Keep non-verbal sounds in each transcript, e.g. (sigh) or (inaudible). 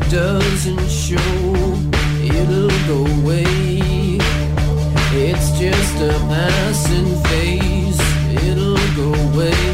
it doesn't show, it'll go away. It's just a passing phase, it'll go away.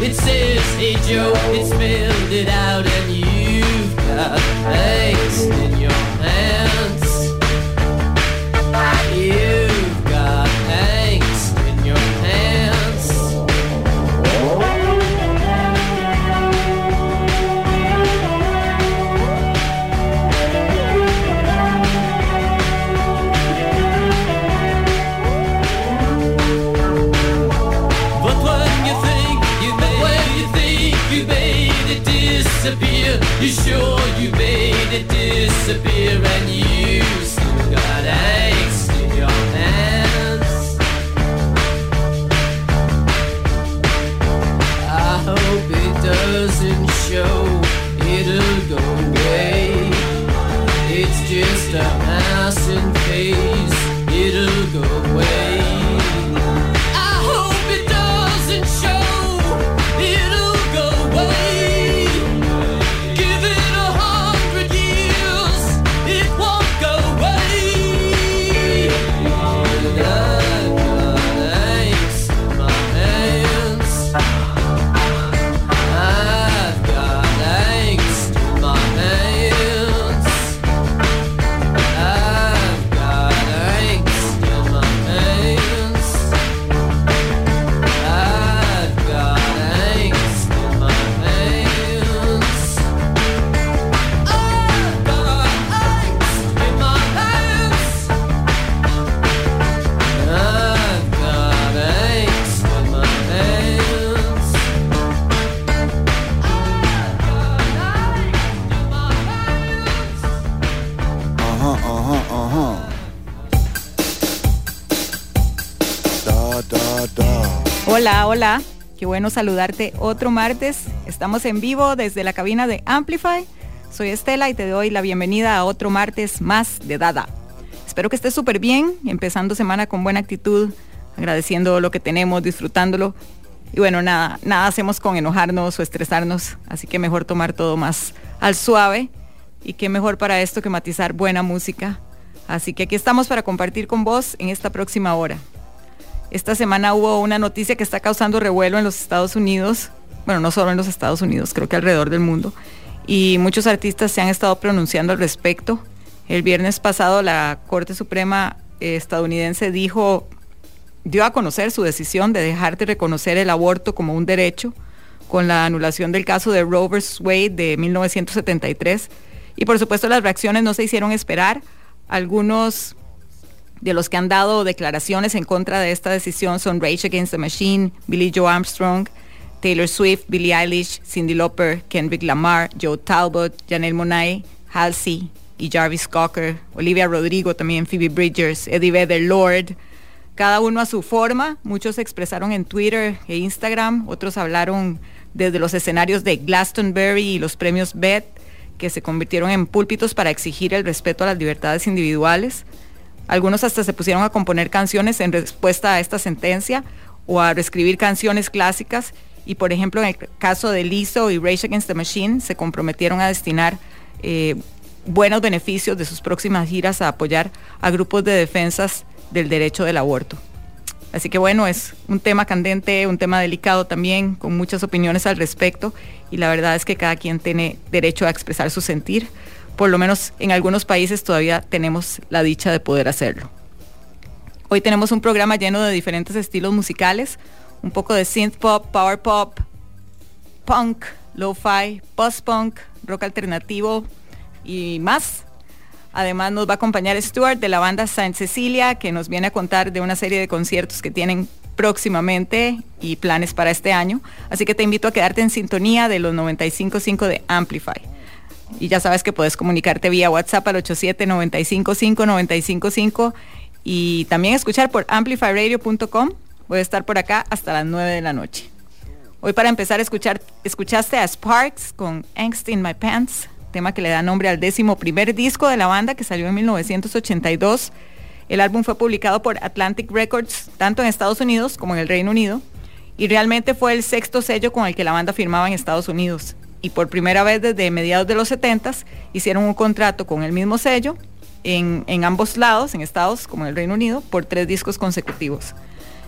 It says, hey Joe, it spelled it out, and you've got angst Hola. Qué bueno saludarte otro martes. Estamos en vivo desde la cabina de Amplify. Soy Estela y te doy la bienvenida a otro martes más de Dada. Espero que estés súper bien, empezando semana con buena actitud, agradeciendo lo que tenemos, disfrutándolo. Y bueno, nada, nada hacemos con enojarnos o estresarnos, así que mejor tomar todo más al suave. Y qué mejor para esto que matizar buena música. Así que aquí estamos para compartir con vos en esta próxima hora. Esta semana hubo una noticia que está causando revuelo en los Estados Unidos, bueno, no solo en los Estados Unidos, creo que alrededor del mundo, y muchos artistas se han estado pronunciando al respecto. El viernes pasado la Corte Suprema eh, estadounidense dijo, dio a conocer su decisión de dejar de reconocer el aborto como un derecho con la anulación del caso de Roe vs. Wade de 1973. Y por supuesto las reacciones no se hicieron esperar. Algunos de los que han dado declaraciones en contra de esta decisión son Rage Against the Machine, Billy Joe Armstrong, Taylor Swift, Billie Eilish, Cindy Lauper, Kendrick Lamar, Joe Talbot, Janelle Monáe, Halsey y Jarvis Cocker, Olivia Rodrigo también, Phoebe Bridgers, Eddie Vedder, Lord, cada uno a su forma. Muchos se expresaron en Twitter e Instagram, otros hablaron desde los escenarios de Glastonbury y los premios BET, que se convirtieron en púlpitos para exigir el respeto a las libertades individuales. Algunos hasta se pusieron a componer canciones en respuesta a esta sentencia o a reescribir canciones clásicas. Y por ejemplo, en el caso de Lizzo y Rage Against the Machine, se comprometieron a destinar eh, buenos beneficios de sus próximas giras a apoyar a grupos de defensas del derecho del aborto. Así que bueno, es un tema candente, un tema delicado también, con muchas opiniones al respecto y la verdad es que cada quien tiene derecho a expresar su sentir. Por lo menos en algunos países todavía tenemos la dicha de poder hacerlo. Hoy tenemos un programa lleno de diferentes estilos musicales, un poco de synth pop, power pop, punk, lo-fi, post-punk, rock alternativo y más. Además nos va a acompañar Stuart de la banda Saint Cecilia, que nos viene a contar de una serie de conciertos que tienen próximamente y planes para este año. Así que te invito a quedarte en sintonía de los 95.5 de Amplify. Y ya sabes que puedes comunicarte vía WhatsApp al 87 y también escuchar por amplifyradio.com. Voy a estar por acá hasta las 9 de la noche. Hoy para empezar escuchar, escuchaste a Sparks con Angst in My Pants tema que le da nombre al décimo primer disco de la banda que salió en 1982. El álbum fue publicado por Atlantic Records tanto en Estados Unidos como en el Reino Unido y realmente fue el sexto sello con el que la banda firmaba en Estados Unidos. Y por primera vez desde mediados de los 70 hicieron un contrato con el mismo sello en, ambos lados, en Estados como en el Reino Unido, por tres discos consecutivos.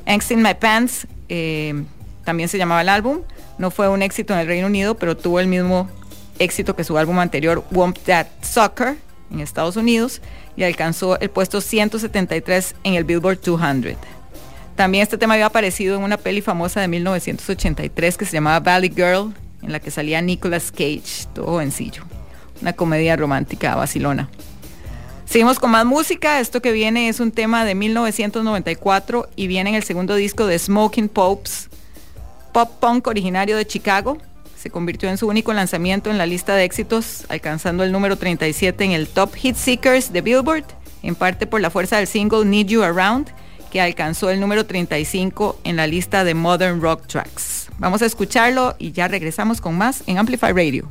Angst in My Pants eh, también se llamaba el álbum. No fue un éxito en el Reino Unido, pero tuvo el mismo éxito que su álbum anterior, Womp That Sucker, en Estados Unidos, y alcanzó el puesto 173 en el Billboard 200. También este tema había aparecido en una peli famosa de 1983 que se llamaba Valley Girl, en la que salía Nicolas Cage, todo jovencillo. Una comedia romántica vacilona. Seguimos con más música. Esto que viene es un tema de 1994 y viene en el segundo disco de Smoking Popes, pop punk originario de Chicago se convirtió en su único lanzamiento en la lista de éxitos, alcanzando el número 37 en el Top Hit Seekers de Billboard, en parte por la fuerza del single Need You Around, que alcanzó el número 35 en la lista de Modern Rock Tracks. Vamos a escucharlo y ya regresamos con más en Amplify Radio.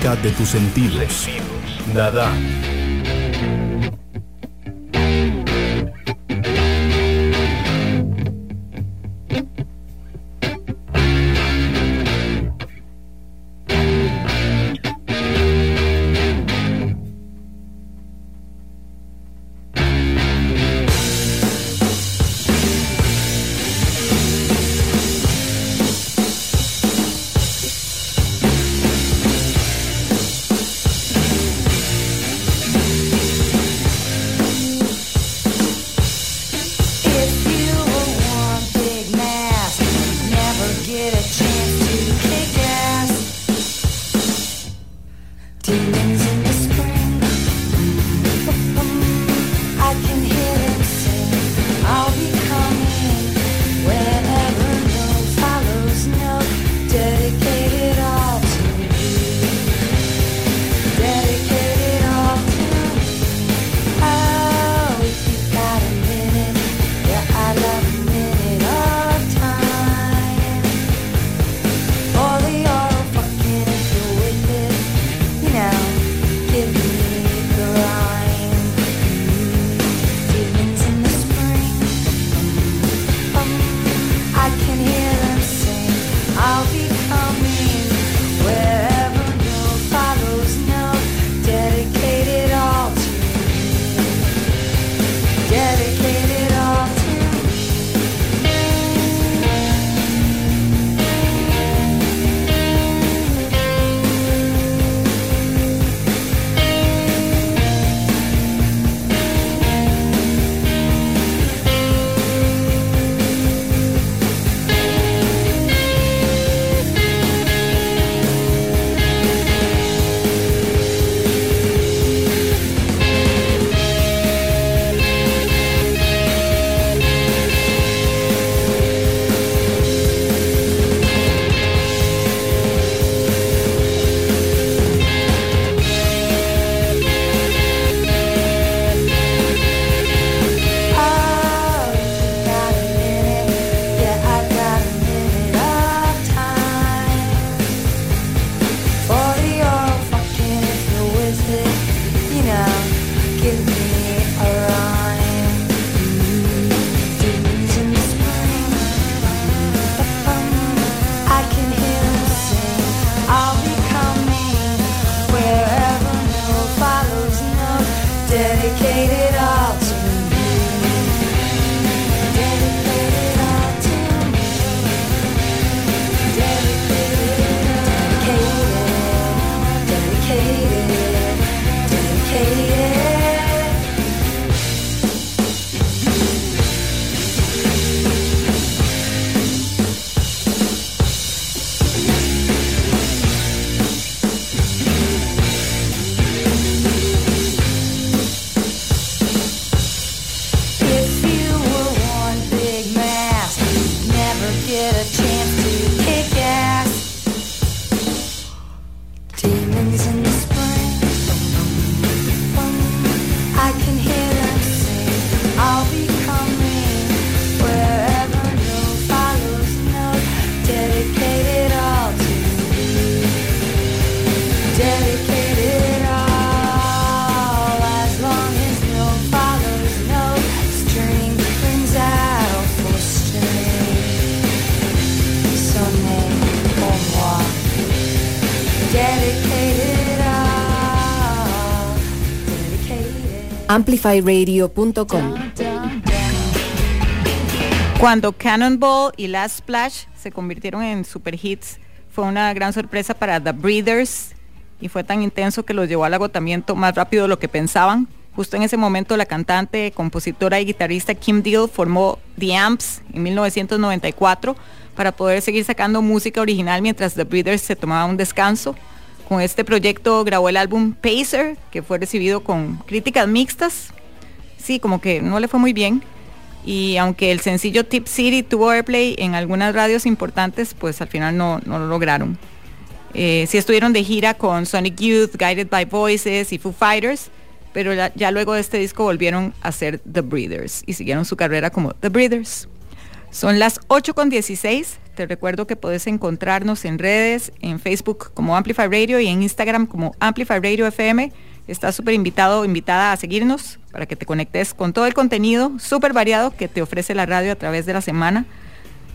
Lógica de tus sentidos. Dada. amplifyradio.com. Cuando Cannonball y Last Splash se convirtieron en super hits, fue una gran sorpresa para The Breeders y fue tan intenso que los llevó al agotamiento más rápido de lo que pensaban. Justo en ese momento la cantante, compositora y guitarrista Kim Deal formó The Amps en 1994 para poder seguir sacando música original mientras The Breeders se tomaba un descanso. Con este proyecto grabó el álbum Pacer, que fue recibido con críticas mixtas. Sí, como que no le fue muy bien. Y aunque el sencillo Tip City tuvo airplay en algunas radios importantes, pues al final no, lo lograron. Eh, sí estuvieron de gira con Sonic Youth, Guided by Voices y Foo Fighters, pero ya, luego de este disco volvieron a ser The Breeders y siguieron su carrera como The Breeders. Son las 8 con 16, Te recuerdo que puedes encontrarnos en redes, en Facebook como Amplify Radio y en Instagram como Amplify Radio FM. Estás súper invitado o invitada a seguirnos para que te conectes con todo el contenido súper variado que te ofrece la radio a través de la semana.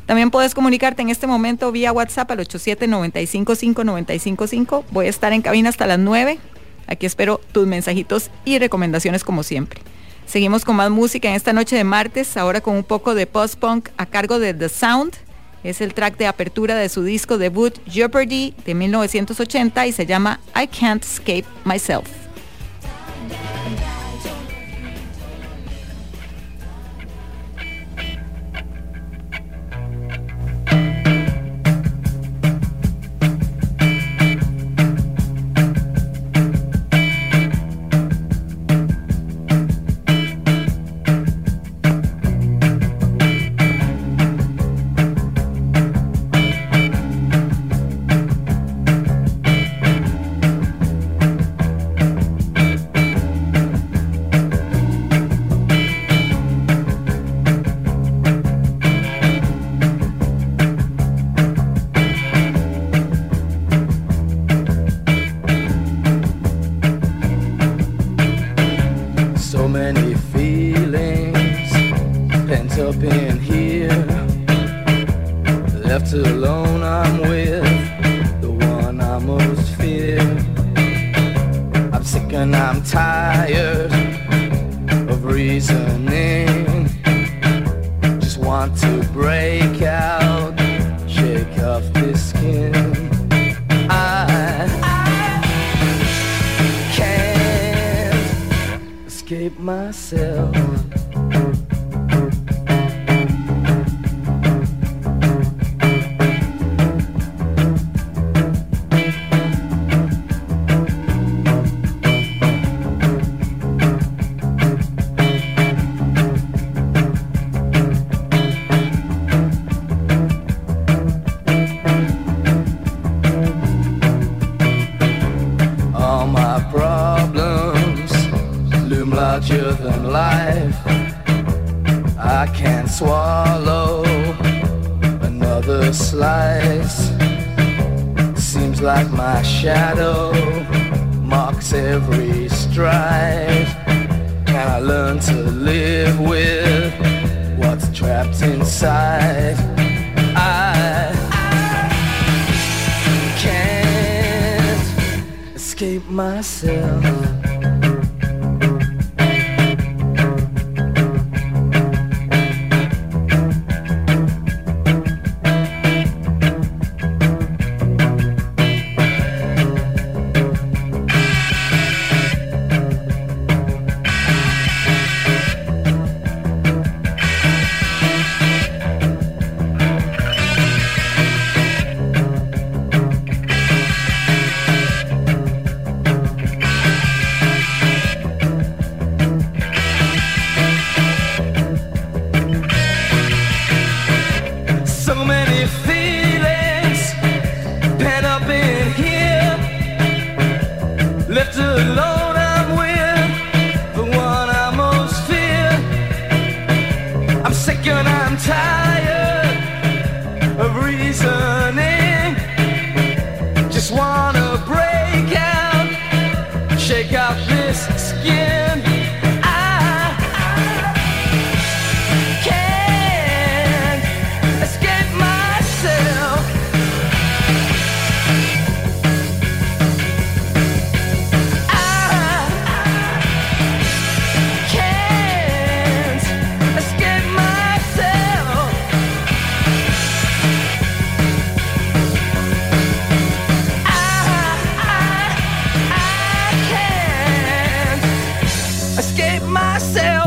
También puedes comunicarte en este momento vía WhatsApp al 87-955-955. Voy a estar en cabina hasta las 9. Aquí espero tus mensajitos y recomendaciones como siempre. Seguimos con más música en esta noche de martes, ahora con un poco de post-punk a cargo de The Sound. Es el track de apertura de su disco debut Jeopardy de 1980 y se llama I Can't Escape Myself.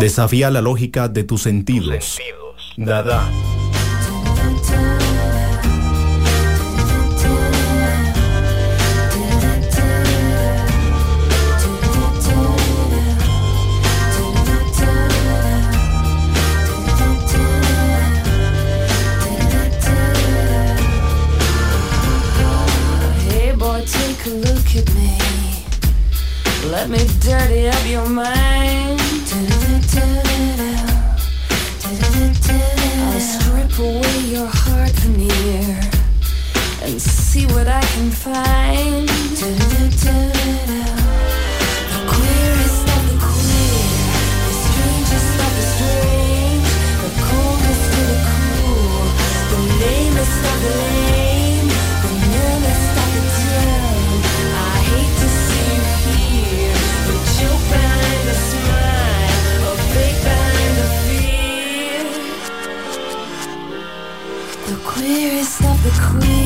Desafía la lógica de tus sentidos. Nada. Let me dirty up your mind. See what I can find. The queerest of the queer, the strangest of the strange, the of the cool, the lamest of the lame, the of the. I hate to see you here, smile, fake behind the fear. The queerest of the queer.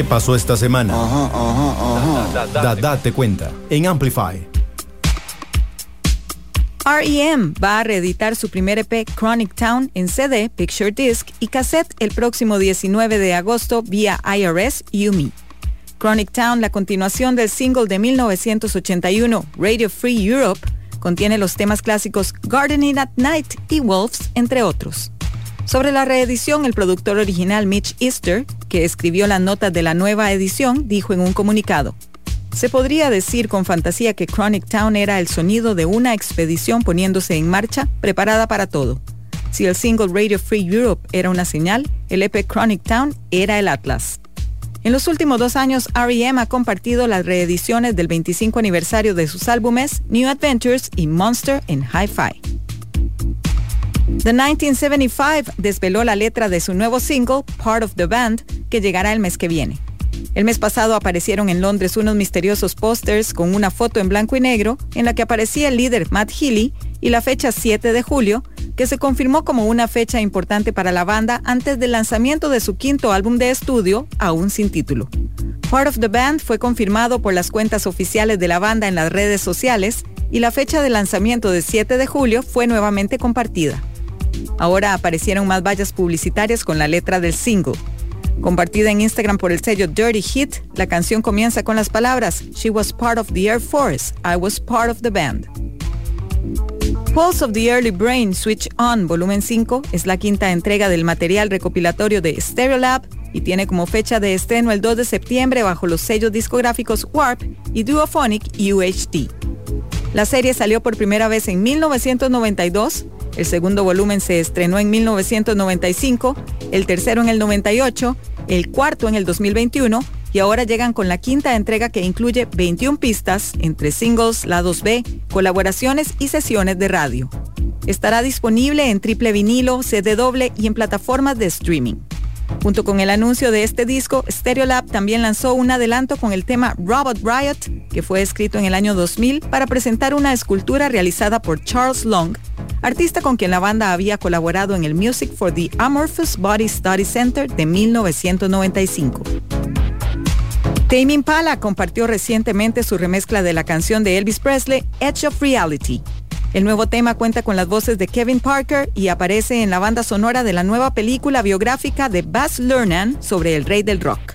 ¿Qué pasó esta semana? Dada te cuenta en Amplify. REM va a reeditar su primer EP Chronic Town en CD, Picture Disc y cassette el próximo 19 de agosto vía IRS Yumi. Chronic Town, la continuación del single de 1981 Radio Free Europe, contiene los temas clásicos Gardening at Night y Wolves, entre otros. Sobre la reedición, el productor original Mitch Easter, que escribió la nota de la nueva edición, dijo en un comunicado, se podría decir con fantasía que Chronic Town era el sonido de una expedición poniéndose en marcha, preparada para todo. Si el single Radio Free Europe era una señal, el EP Chronic Town era el Atlas. En los últimos dos años, R.E.M. ha compartido las reediciones del 25 aniversario de sus álbumes New Adventures y Monster en Hi-Fi. The 1975 desveló la letra de su nuevo single, Part of the Band, que llegará el mes que viene. El mes pasado aparecieron en Londres unos misteriosos pósters con una foto en blanco y negro en la que aparecía el líder Matt Healy y la fecha 7 de julio, que se confirmó como una fecha importante para la banda antes del lanzamiento de su quinto álbum de estudio, aún sin título. Part of the Band fue confirmado por las cuentas oficiales de la banda en las redes sociales y la fecha de lanzamiento de 7 de julio fue nuevamente compartida. Ahora aparecieron más vallas publicitarias con la letra del single. Compartida en Instagram por el sello Dirty Hit, la canción comienza con las palabras She was part of the Air Force, I was part of the band. Pulse of the Early Brain Switch On Volumen 5 es la quinta entrega del material recopilatorio de Stereolab y tiene como fecha de estreno el 2 de septiembre bajo los sellos discográficos Warp y Duophonic UHD. La serie salió por primera vez en 1992, el segundo volumen se estrenó en 1995, el tercero en el 98, el cuarto en el 2021 y ahora llegan con la quinta entrega que incluye 21 pistas entre singles, lados B, colaboraciones y sesiones de radio. Estará disponible en triple vinilo, CD doble y en plataformas de streaming. Junto con el anuncio de este disco, Stereolab también lanzó un adelanto con el tema Robot Riot, que fue escrito en el año 2000 para presentar una escultura realizada por Charles Long, artista con quien la banda había colaborado en el Music for the Amorphous Body Study Center de 1995. Tame Impala compartió recientemente su remezcla de la canción de Elvis Presley, Edge of Reality. El nuevo tema cuenta con las voces de Kevin Parker y aparece en la banda sonora de la nueva película biográfica de Baz Luhrmann sobre el rey del rock.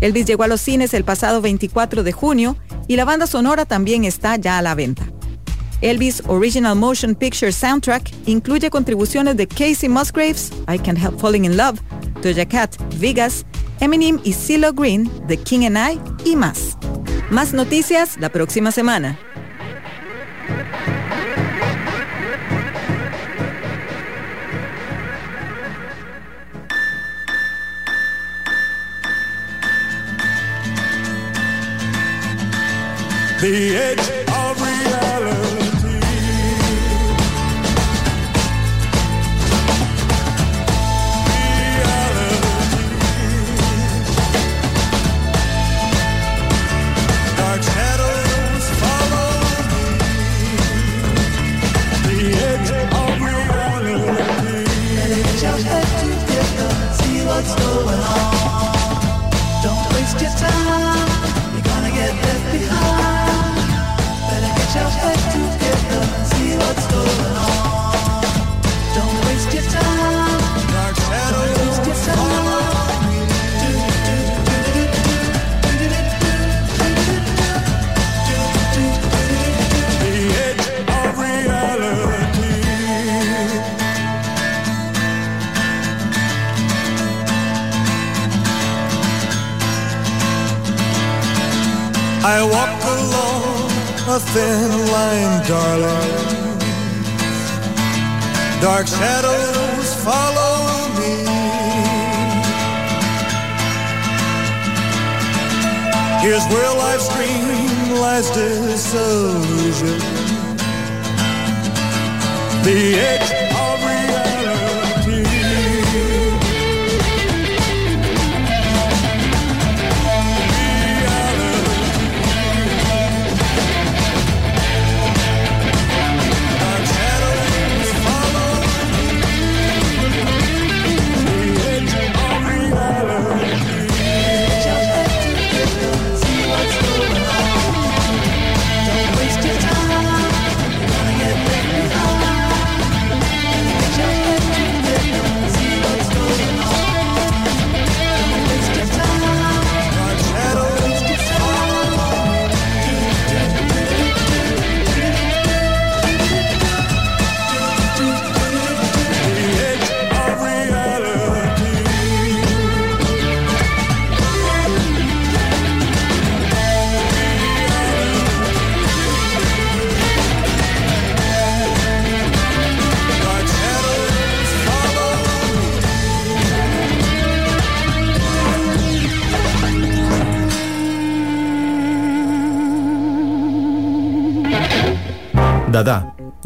Elvis llegó a los cines el pasado 24 de junio y la banda sonora también está ya a la venta. Elvis Original Motion Picture Soundtrack incluye contribuciones de Casey Musgraves, I Can't Help Falling in Love, Doja Cat, Vegas, Eminem y CeeLo Green, The King and I y más. Más noticias la próxima semana. The edge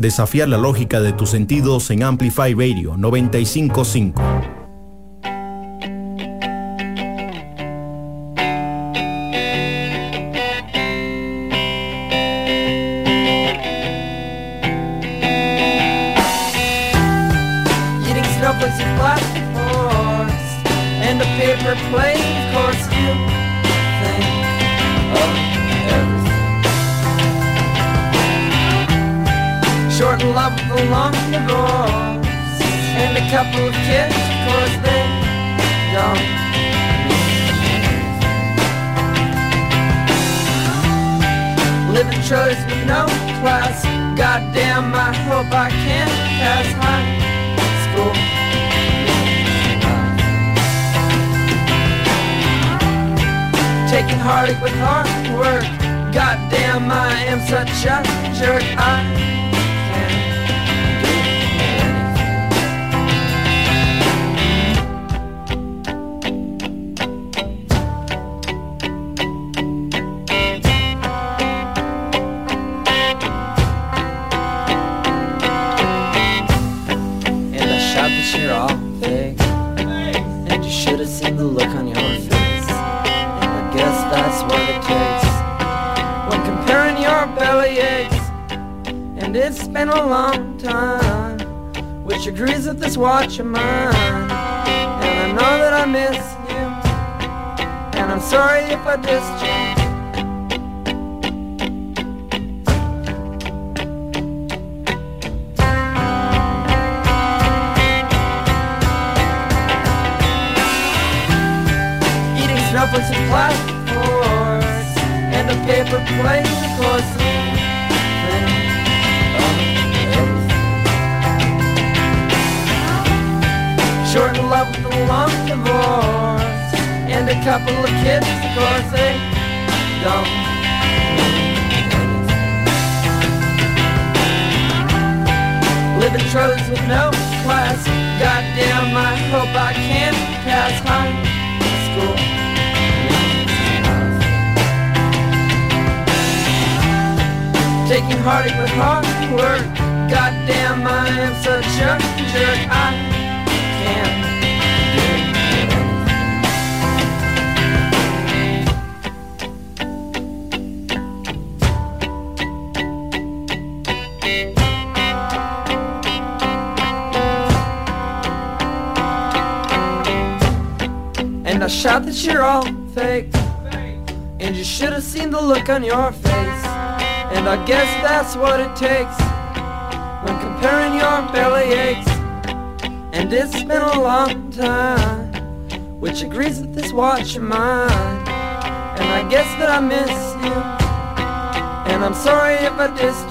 desafiar la lógica de tus sentidos en Amplify Radio 955. You're all fake. And you should have seen the look on your face. And I guess that's what it takes. When comparing your belly aches. And it's been a long time. Which agrees with this watch of mine. And I know that I miss you. And I'm sorry if I dissed Short in love with a long divorce and a couple of kids, of course. They don't. anything. Living trolleys with no class. Goddamn, I hope I can pass high With hard work. I am such a jerk. I can't. And I shout that you're all fake. And you should have seen the look on your face. I guess that's what it takes when comparing your belly aches. And it's been a long time, which agrees with this watch of mine. And I guess that I miss you. And I'm sorry if I dissed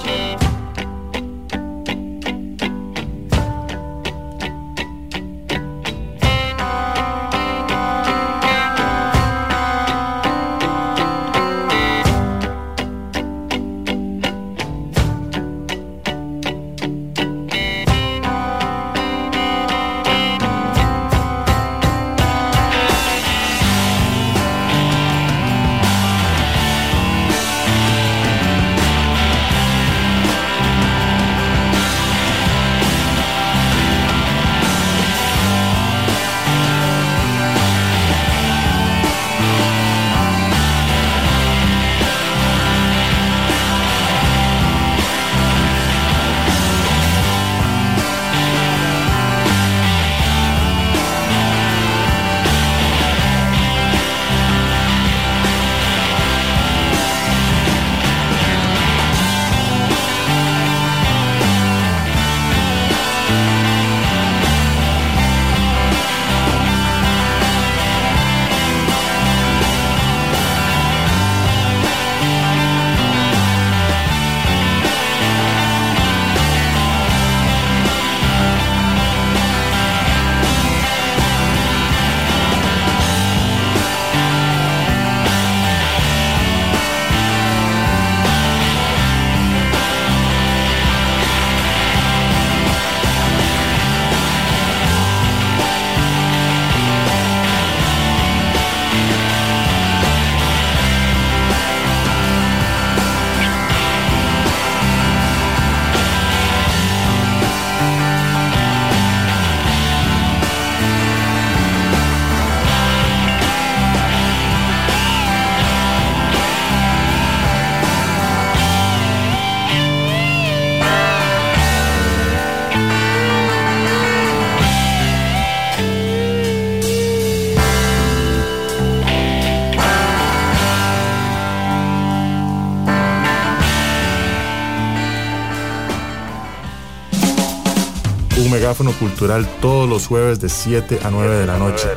megáfono cultural todos los jueves de 7 a 9 de la noche.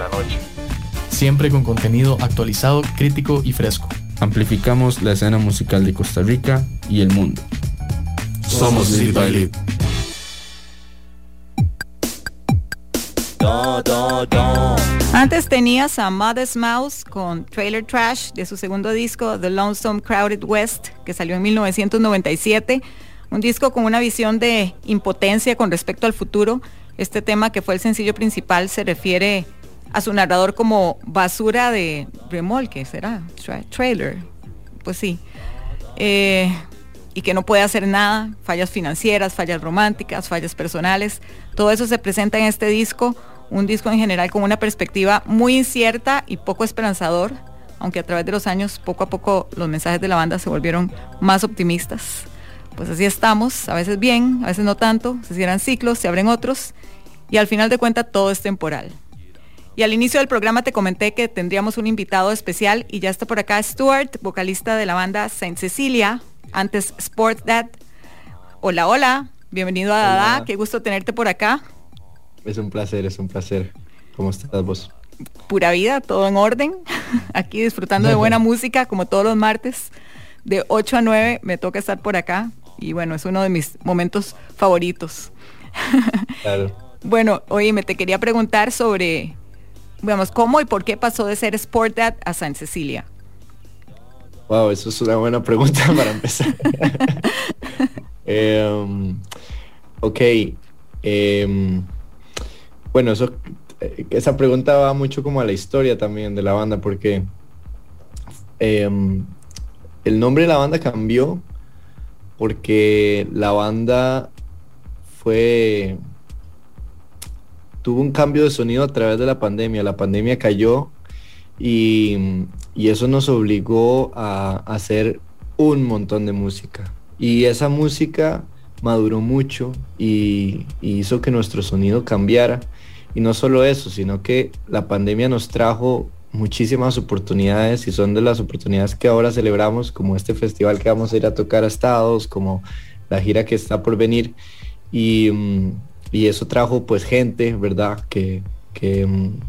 Siempre con contenido actualizado, crítico y fresco. Amplificamos la escena musical de Costa Rica y el mundo. Somos Lead by Lead. Antes tenías a Modest Mouse con Trailer Trash de su segundo disco The Lonesome Crowded West que salió en 1997. Un disco con una visión de impotencia con respecto al futuro. Este tema que fue el sencillo principal se refiere a su narrador como basura de remolque, ¿será? Tra- trailer. Pues sí. Eh, y que no puede hacer nada, fallas financieras, fallas románticas, fallas personales. Todo eso se presenta en este disco, un disco en general con una perspectiva muy incierta y poco esperanzador, aunque a través de los años poco a poco los mensajes de la banda se volvieron más optimistas. Pues así estamos, a veces bien, a veces no tanto, se cierran ciclos, se abren otros y al final de cuentas todo es temporal. Y al inicio del programa te comenté que tendríamos un invitado especial y ya está por acá Stuart, vocalista de la banda Saint Cecilia, antes Sport Dad. Hola, hola, bienvenido a Dada, Hola. qué gusto tenerte por acá. Es un placer, es un placer. ¿Cómo estás vos? Pura vida, todo en orden. (laughs) Aquí disfrutando de buena música como todos los martes. De 8 a 9 me toca estar por acá y bueno, es uno de mis momentos favoritos. Claro. (laughs) Bueno, oye, me te quería preguntar sobre, digamos, cómo y por qué pasó de ser Sport Dad a San Cecilia. Wow, eso es una buena pregunta (laughs) para empezar. (laughs) Em, ok. em, bueno, eso, eh, esa pregunta va mucho como a la historia también de la banda, porque em, el nombre de la banda cambió porque la banda fue tuvo un cambio de sonido a través de la pandemia. La pandemia cayó y, y eso nos obligó a, hacer un montón de música. Y esa música maduró mucho y, y hizo que nuestro sonido cambiara. Y no solo eso, sino que la pandemia nos trajo muchísimas oportunidades y son de las oportunidades que ahora celebramos, como este festival que vamos a ir a tocar a Estados, como la gira que está por venir. Y, mm, y eso trajo pues gente, ¿verdad? Que, que, mm,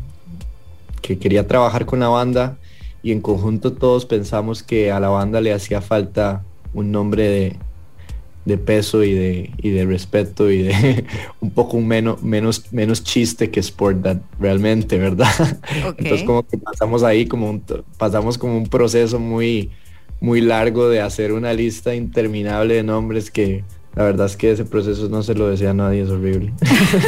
que quería trabajar con la banda y en conjunto todos pensamos que a la banda le hacía falta un nombre de, de peso y de, y de respeto y de (laughs) un poco menos, menos, menos chiste que Sport Dad, realmente, ¿verdad? (laughs) Ok. Entonces como que pasamos ahí, como un, pasamos como un proceso muy, muy largo de hacer una lista interminable de nombres que la verdad es que ese proceso no se lo desea a nadie, es horrible.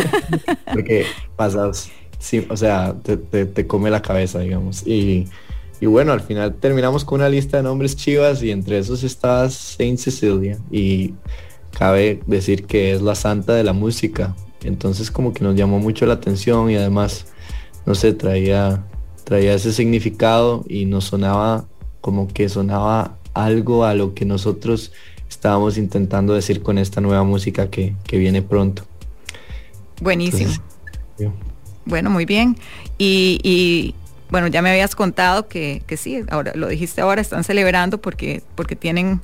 (laughs) Porque pasas, sí, o sea, te, te- te come la cabeza, digamos. Y, y bueno, al final terminamos con una lista de nombres chivas y entre esos está Saint Cecilia. Y cabe decir que es la santa de la música. Entonces como que nos llamó mucho la atención y además, no sé, traía, traía ese significado y nos sonaba como que sonaba algo a lo que nosotros estábamos intentando decir con esta nueva música que, que viene pronto. Buenísimo. Entonces, Bueno, muy bien. Y, y, bueno, ya me habías contado que, que sí, ahora lo dijiste ahora, están celebrando porque, porque tienen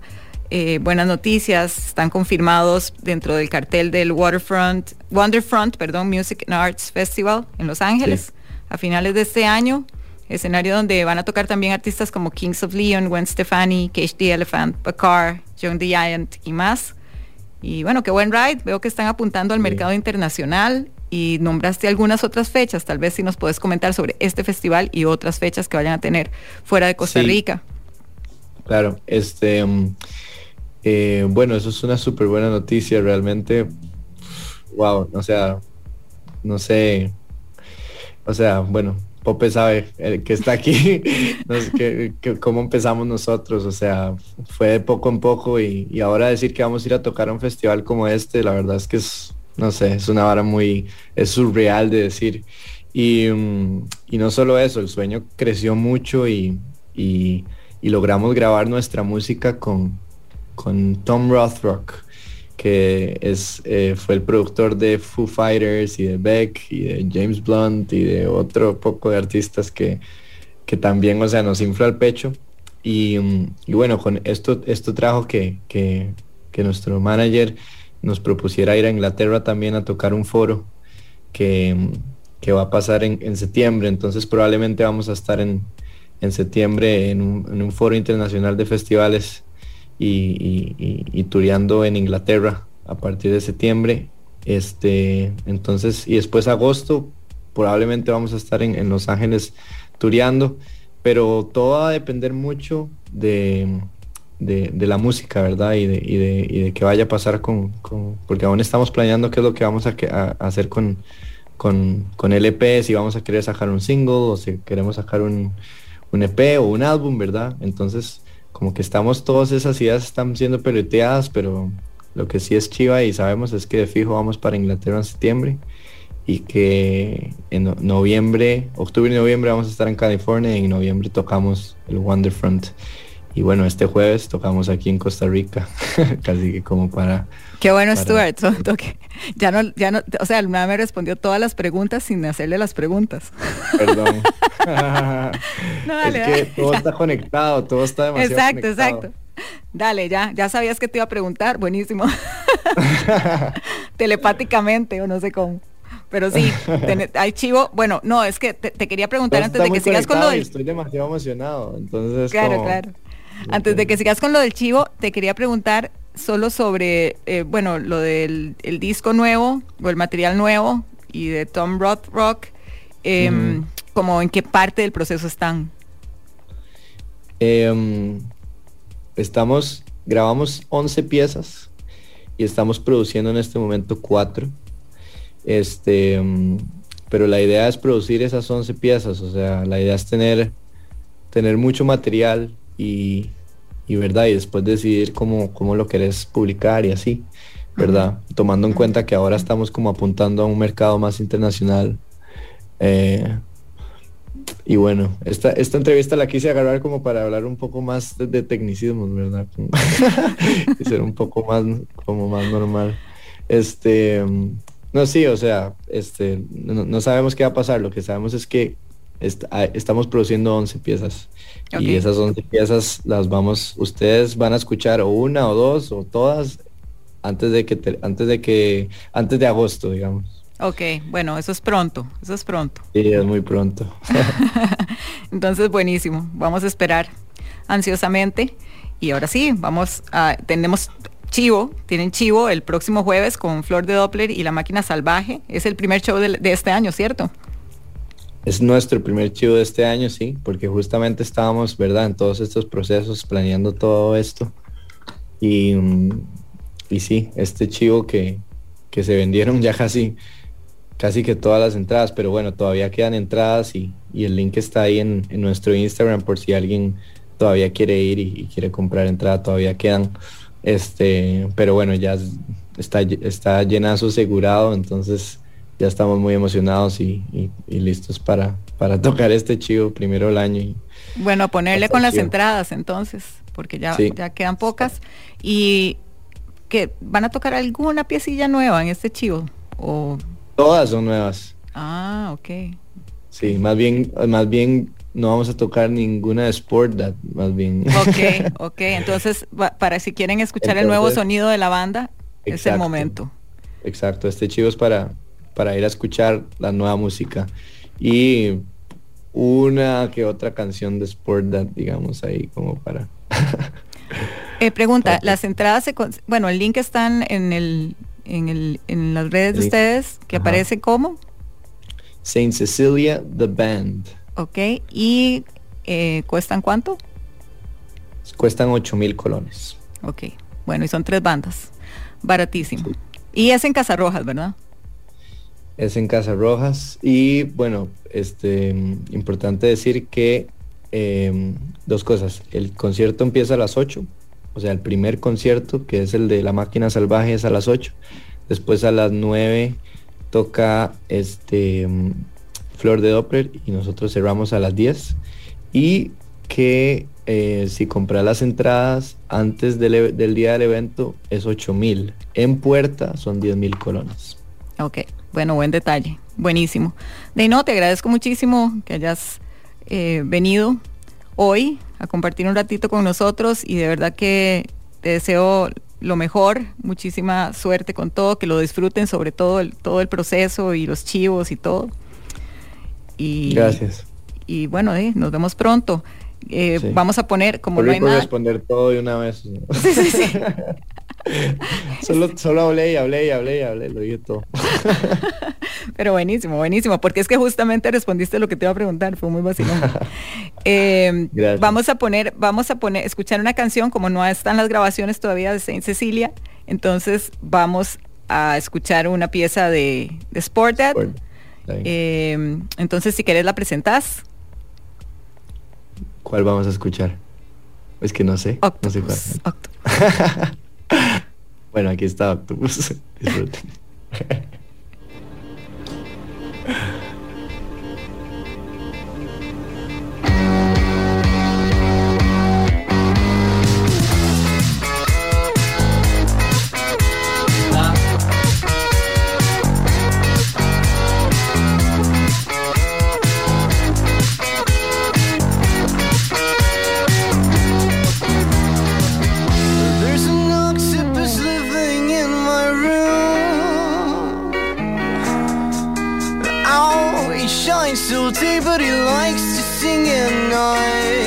eh, buenas noticias, están confirmados dentro del cartel del Waterfront, Wonderfront, perdón, Music and Arts Festival en Los Ángeles Sí. a finales de este año. Escenario donde van a tocar también artistas como Kings of Leon, Gwen Stefani, Cage the Elephant, Bakar, John the Giant y más. Y bueno, qué buen ride. Veo que están apuntando al Sí. mercado internacional y nombraste algunas otras fechas. Tal vez si nos puedes comentar sobre este festival y otras fechas que vayan a tener fuera de Costa Sí. Rica. Claro, este, mm, eh, bueno, eso es una súper buena noticia, realmente, wow, o sea, no sé, o sea, bueno, Pope sabe el que está aquí, (laughs) no sé qué- qué- cómo empezamos nosotros, o sea, fue de poco en poco y, y ahora decir que vamos a ir a tocar a un festival como este, la verdad es que es, no sé, es una vara muy, es surreal de decir. Y, mm, y no solo eso, el sueño creció mucho y, y- logramos grabar nuestra música con, con Tom Rothrock, que es, eh, fue el productor de Foo Fighters y de Beck y de James Blunt y de otro poco de artistas que, que también, o sea, nos infla el pecho. Y, mm, y bueno, con esto, esto trajo que, que, que nuestro manager nos propusiera ir a Inglaterra también a tocar un foro que, que va a pasar en, en septiembre. Entonces probablemente vamos a estar en, en septiembre en un, en un foro internacional de festivales y, y, en Inglaterra a partir de septiembre. Este, entonces, y después agosto, probablemente vamos a estar en, en Los Ángeles tureando, pero todo va a depender mucho de, de, la música, ¿verdad? Y de, y, de, y de qué vaya a pasar con, con- porque aún estamos planeando qué es lo que vamos a, que- a- hacer con, con, con el EP, si vamos a querer sacar un single o si queremos sacar un, un EP o un álbum, ¿verdad? Entonces, como que estamos, todas esas ideas están siendo peloteadas, pero lo que sí es chiva y sabemos es que de fijo vamos para Inglaterra en septiembre y que en no- noviembre, octubre y noviembre vamos a estar en California y en noviembre tocamos el Wonderfront. Y bueno, este jueves tocamos aquí en Costa Rica, (laughs) casi que como para... Qué bueno, para- Stuart. (laughs) son toque- Ya no, ya no, o sea, me respondió todas las preguntas sin hacerle las preguntas. (laughs) Perdón. No, dale, es que dale. todo está conectado, todo está demasiado Exacto, conectado. exacto. Dale, ya, ya sabías que te iba a preguntar, buenísimo. Telepáticamente o no sé cómo. Pero sí, ten- hay chivo. Bueno, no, es que te, te quería preguntar antes de que sigas con lo del Estoy demasiado emocionado, entonces... Claro, como- claro. Antes de que sigas con lo del chivo, te quería preguntar solo sobre, eh, bueno, lo del el disco nuevo o el material nuevo y de Tom Roth Rock, em, como en qué parte del proceso están. Em, estamos, grabamos 11 piezas y estamos produciendo en este momento 4. Este, em, pero la idea es producir esas 11 piezas, o sea, la idea es tener, tener mucho material y, y verdad, y después decidir cómo, cómo lo querés publicar y así, ¿verdad? Tomando en cuenta que ahora estamos como apuntando a un mercado más internacional. Eh, y bueno, esta, esta entrevista la quise agarrar como para hablar un poco más de, de tecnicismos, ¿verdad? Como- (laughs) y ser un poco más, como más normal. Este, no, sí, o sea, este, no, no sabemos qué va a pasar, lo que sabemos es que est- ah, estamos produciendo 11 piezas. Y esas 11 piezas las vamos, ustedes van a escuchar o una o dos o todas antes de que, te- antes de que, antes de agosto, digamos. Ok, bueno, eso es pronto, eso es pronto. Y es muy pronto. (laughs) Entonces, buenísimo. Vamos a esperar ansiosamente. Y ahora sí, vamos a, tenemos Chivo, tienen Chivo el próximo jueves con Flor de Doppler y La Máquina Salvaje. Es el primer show de, de este año, ¿cierto? Es nuestro primer chivo de este año, sí, porque justamente estábamos, ¿verdad? En todos estos procesos, planeando todo esto. Y, mm, y sí, este chivo que, que se vendieron ya casi, casi que todas las entradas, pero bueno, todavía quedan entradas y, y el link está ahí en, en nuestro Instagram por si alguien todavía quiere ir y, y quiere comprar entrada, todavía quedan. Este, pero bueno, ya es- está, está llenazo asegurado, entonces ya estamos muy emocionados y, y- y listos para, para tocar este chivo primero del año. y- Bueno, ponerle con las Chivo. entradas entonces, porque ya, Sí. ya quedan pocas. Y que van a tocar alguna piecilla nueva en este Chivo. O, Todas son nuevas. ah, ok. Sí, más bien, más bien no vamos a tocar ninguna de Sport That, más bien. Ok, (laughs) ok. Entonces, para si quieren escuchar el nuevo sonido de la banda, es el momento. Exacto, este chivo es para, para ir a escuchar la nueva música. Y una que otra canción de Sport That, digamos, ahí como para... (laughs) Eh, pregunta, las entradas, se cons- bueno, el link están en el, en el, en las redes de ustedes, que Ajá. aparece como, Saint Cecilia, The Band. ok, y eh, cuestan cuánto, Cuestan 8 mil colones. ok, bueno, y son tres bandas, baratísimo. Y es en Casa Rojas, ¿verdad? Es en Casa Rojas. Y bueno, este importante decir que eh, dos cosas. El concierto empieza a las 8. O sea, el primer concierto, que es el de la máquina salvaje, es a las 8. Después a las 9 toca este mm, Flor de Doppler y nosotros cerramos a las 10. Y que eh, si compras las entradas antes del, e- del día del evento es 8 mil. En puerta son 10 mil colones. Ok, bueno, buen detalle, buenísimo. De no, te agradezco muchísimo que hayas eh, venido hoy a compartir un ratito con nosotros y de verdad que te deseo lo mejor, muchísima suerte con todo, que lo disfruten sobre todo el, todo el proceso y los chivos y todo. Y, Gracias. Y bueno, eh, nos vemos pronto. Eh, Sí. Vamos a poner, como Por no hay nada... responder todo de una vez. (laughs) Sí, sí, sí. (laughs) (laughs) solo, solo hablé y hablé y hablé y hablé, lo dije todo. (laughs) Pero buenísimo, buenísimo, porque es que justamente respondiste lo que te iba a preguntar, fue muy vacilón. (laughs) Eh, vamos a poner, vamos a poner, escuchar una canción, como no están las grabaciones todavía de Saint Cecilia, entonces vamos a escuchar una pieza de, de Sport. Eh, entonces, si querés la presentás. ¿Cuál vamos a escuchar? Es que no sé. No sé cuál. Bueno, aquí está Octopus. (laughs) Disfruten. (laughs) so but he likes to sing at night.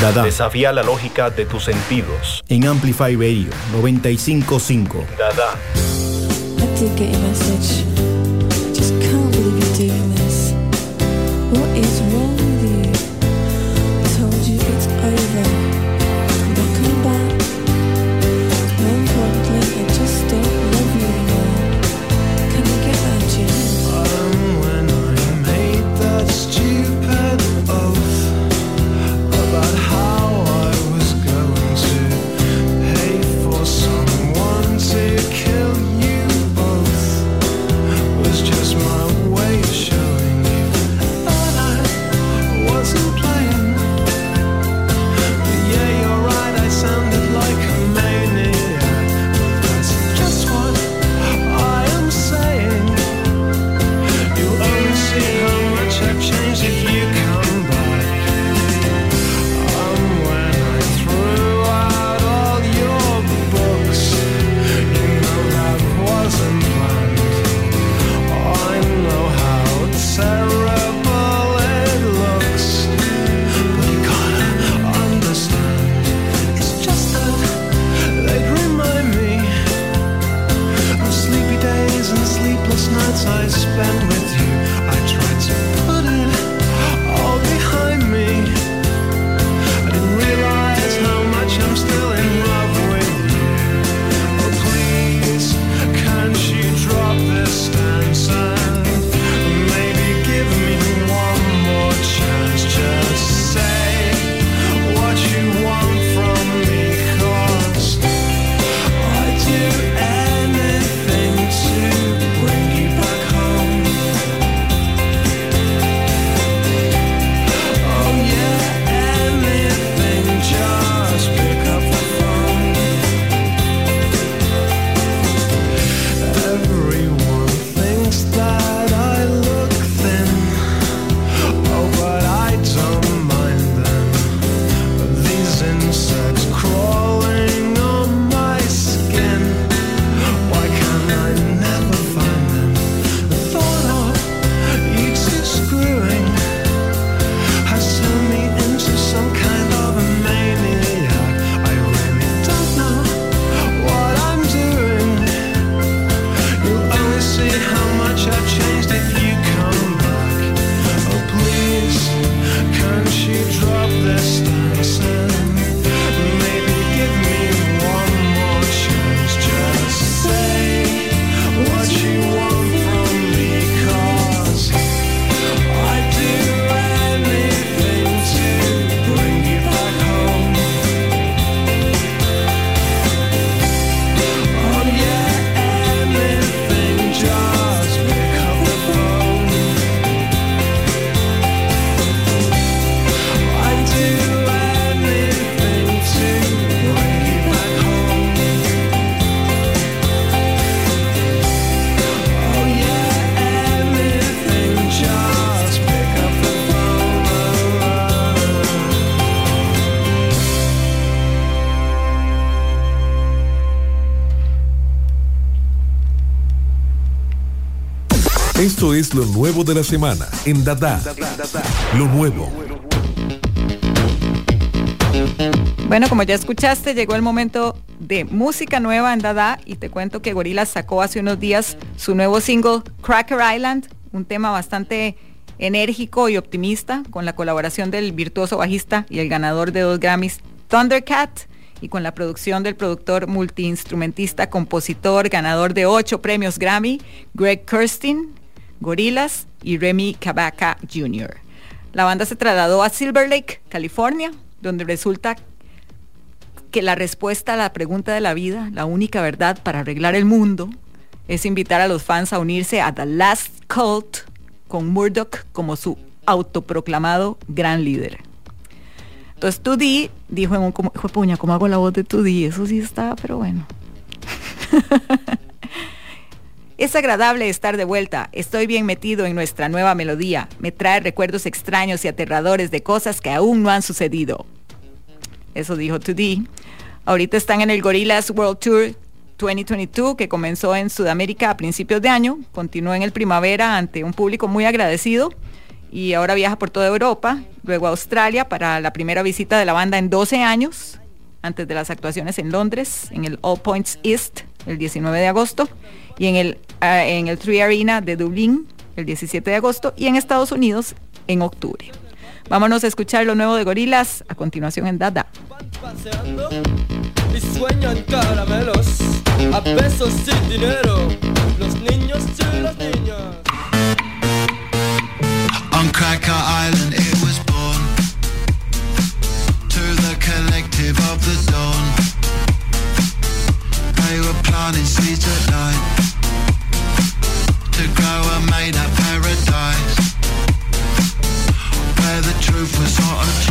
Dada. Desafía la lógica de tus sentidos. En Amplify Radio 955. Dada. I did get your message. Lo nuevo de la semana en Dada. Lo nuevo. Bueno, como ya escuchaste, llegó el momento de música nueva en Dada y te cuento que Gorillaz sacó hace unos días su nuevo single Cracker Island, un tema bastante enérgico y optimista con la colaboración del virtuoso bajista y el ganador de dos Grammys Thundercat y con la producción del productor multiinstrumentista, compositor, ganador de ocho premios Grammy, Greg Kirsten, Gorillaz y Remy Kabaka Jr. La banda se trasladó a Silver Lake, California, donde resulta que la respuesta a la pregunta de la vida, la única verdad para arreglar el mundo, es invitar a los fans a unirse a The Last Cult con Murdoch como su autoproclamado gran líder. Entonces 2D dijo en un puña, ¿cómo hago la voz de 2D? Eso sí está, pero bueno. (laughs) Es agradable estar de vuelta. Estoy bien metido en nuestra nueva melodía. Me trae recuerdos extraños y aterradores de cosas que aún no han sucedido. Eso dijo 2D. Ahorita están en el Gorillaz World Tour 2022 que comenzó en Sudamérica a principios de año. Continuó en el primavera ante un público muy agradecido y ahora viaja por toda Europa, luego a Australia para la primera visita de la banda en 12 años, antes de las actuaciones en Londres, en el All Points East el 19 de agosto y en el, ah, en el Tree Arena de Dublín el 17 de agosto y en Estados Unidos en octubre. Vámonos a escuchar lo nuevo de Gorilas a continuación en Dada. y sueñan caramelos a pesos sin dinero los niños y las niñas On Cracker Island it was born To the collective of the dawn They were planting seeds at night. To grow a made up paradise. Where the truth was not attuned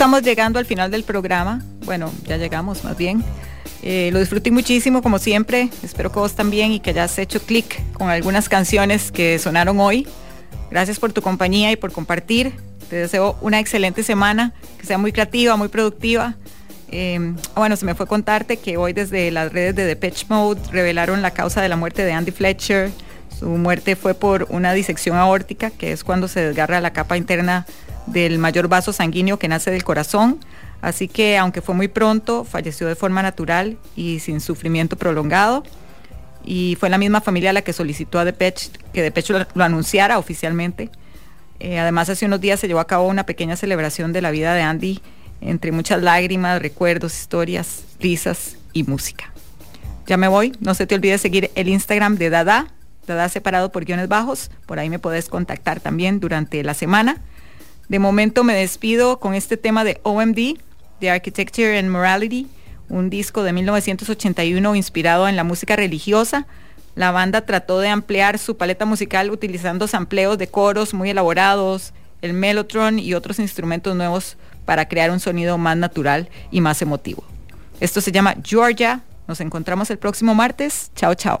estamos llegando al final del programa. Bueno, ya llegamos más bien. Eh, lo disfruté muchísimo como siempre. Espero que vos también y que hayas hecho clic con algunas canciones que sonaron hoy. Gracias por tu compañía y por compartir. Te deseo una excelente semana, que sea muy creativa, muy productiva. Eh, bueno, se me fue contarte que hoy desde las redes de Depeche Mode revelaron la causa de la muerte de Andy Fletcher. Su muerte fue por una disección aórtica, que es cuando se desgarra la capa interna del mayor vaso sanguíneo que nace del corazón. Así que aunque fue muy pronto, falleció de forma natural y sin sufrimiento prolongado. Y fue la misma familia la que solicitó a Depeche que Depeche lo, anunciara oficialmente. Eh, además, hace unos días se llevó a cabo una pequeña celebración de la vida de Andy, entre muchas lágrimas, recuerdos, historias, risas y música. Ya me voy, no se te olvide seguir el Instagram de Dada, Dada separado por guiones bajos, por ahí me podés contactar también durante la semana. De momento me despido con este tema de OMD, The Architecture and Morality, un disco de 1981 inspirado en la música religiosa. La banda trató de ampliar su paleta musical utilizando sampleos de coros muy elaborados, el mellotron y otros instrumentos nuevos para crear un sonido más natural y más emotivo. Esto se llama Georgia. Nos encontramos el próximo martes. Chao, chao.